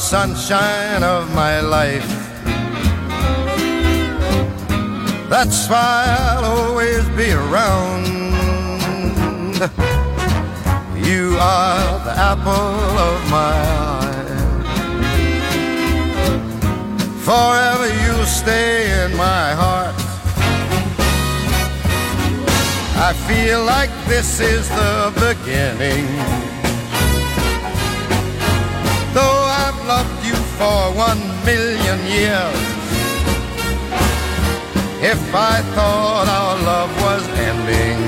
sunshine of my life. That's why I'll always be around. You are the apple of my eye. Forever you'll stay in my heart. I feel like this is the beginning. for one million years. If I thought our love was ending,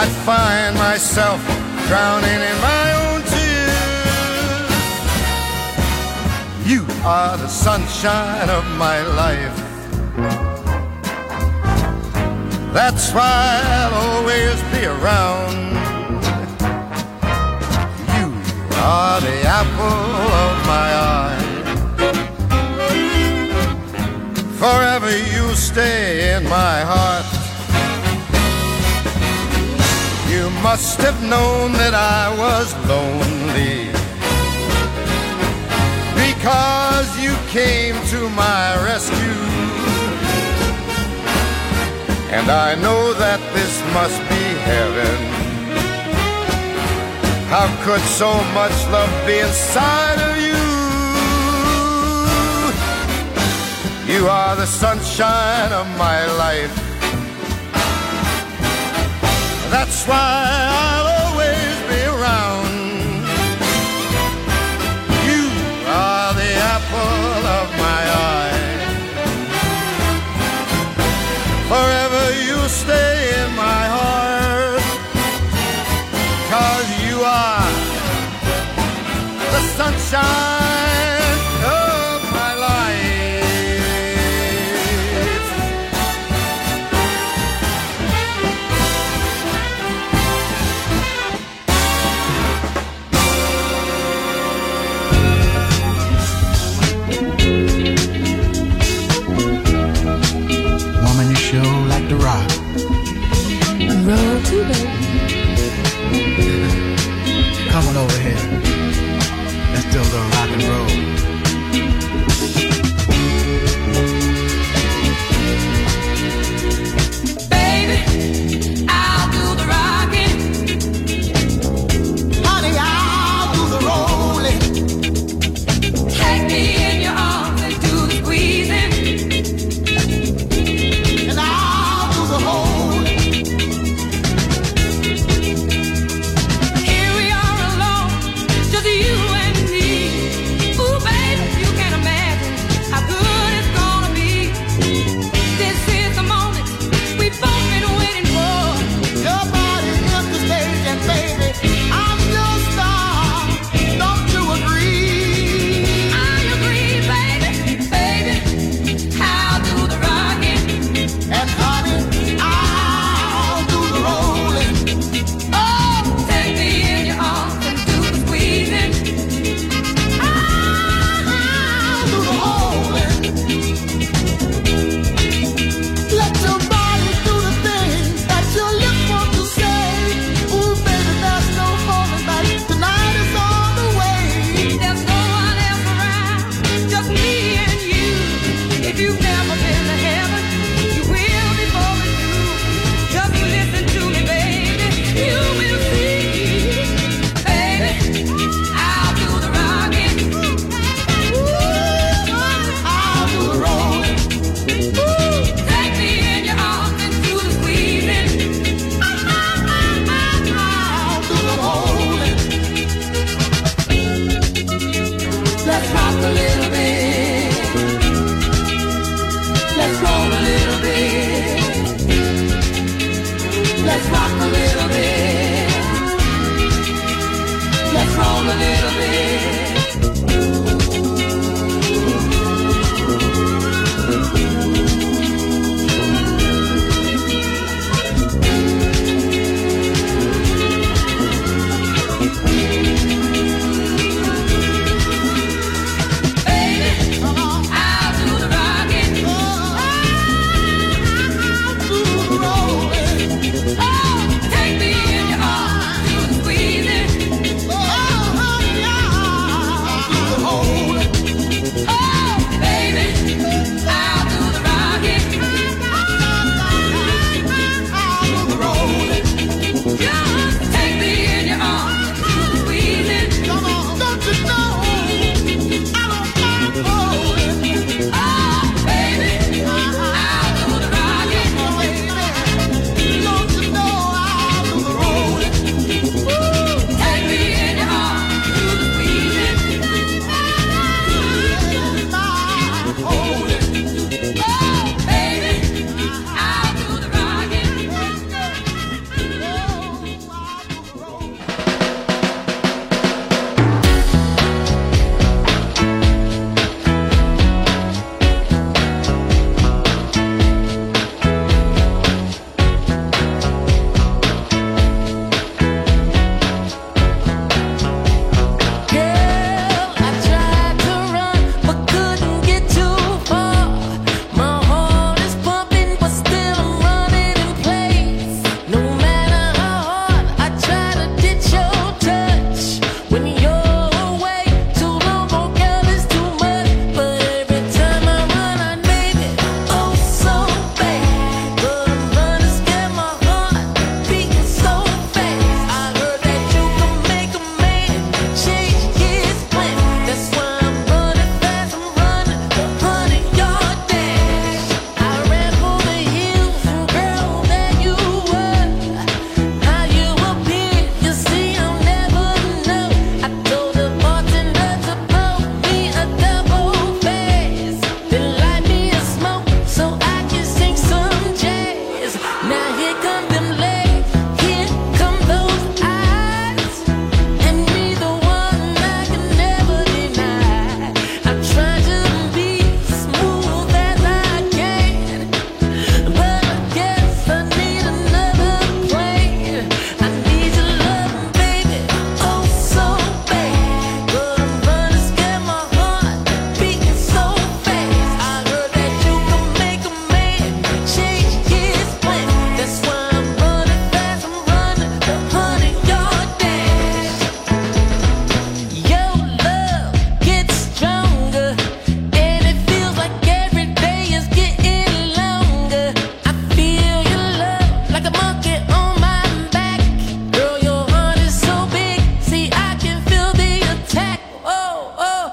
I'd find myself drowning in my own tears. You are the sunshine of my life. That's why I'll always be around. are the apple of my eye. Forever you stay in my heart. You must have known that I was lonely because you came to my rescue. And I know that this must be heaven. How could so much love be inside of you? You are the sunshine of my life. That's why I sun.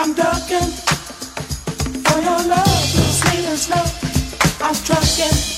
I'm ducking for your love, sweet and slow. I'm trucking.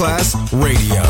Masterclass Radio,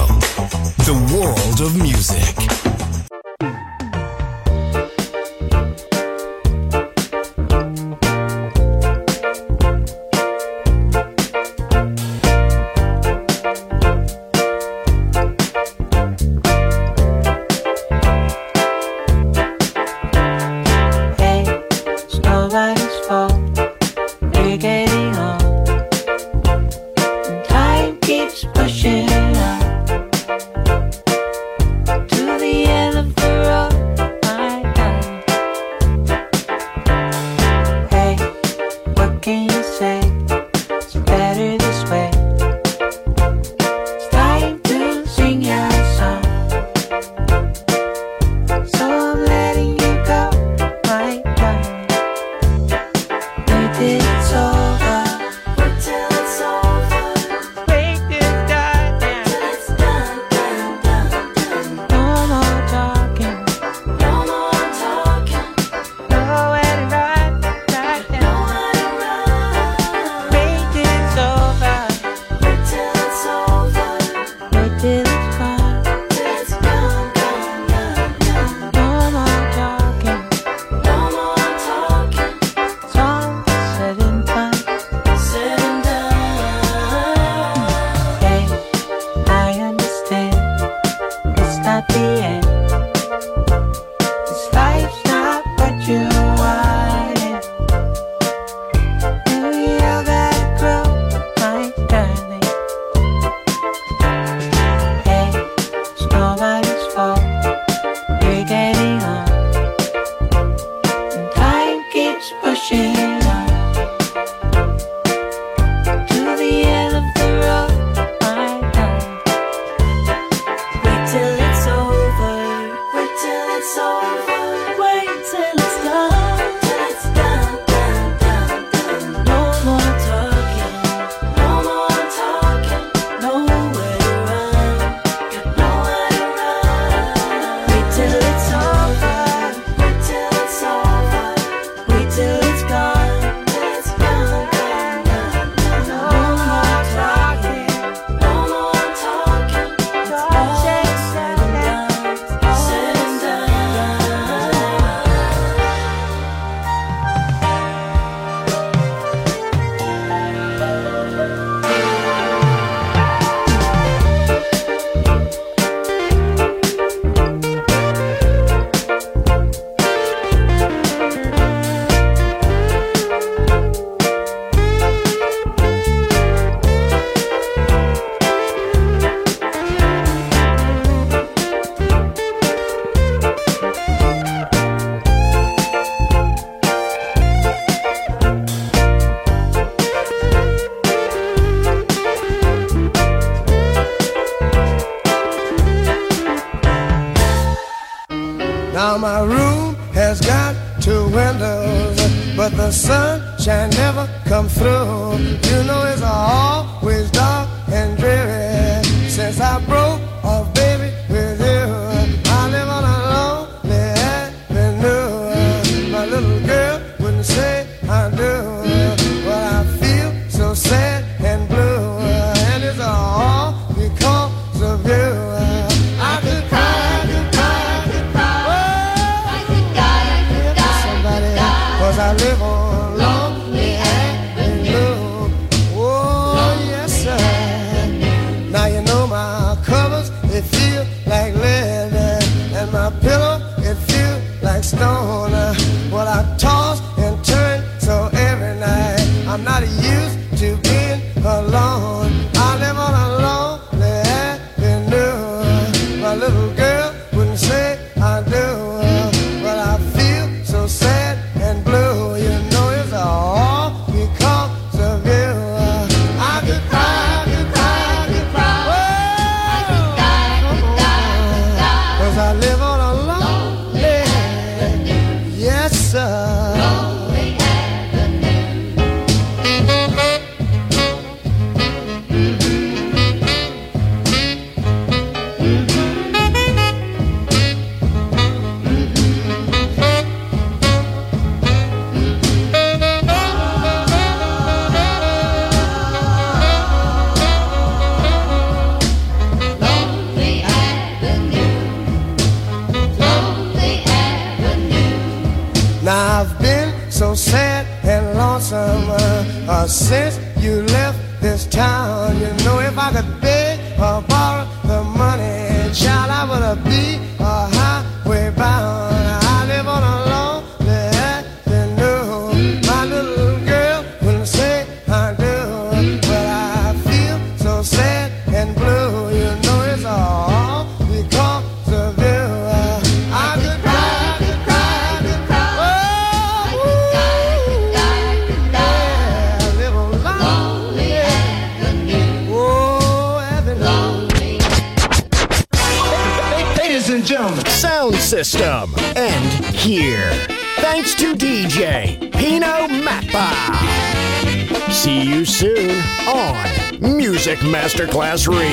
Masterclass Radio.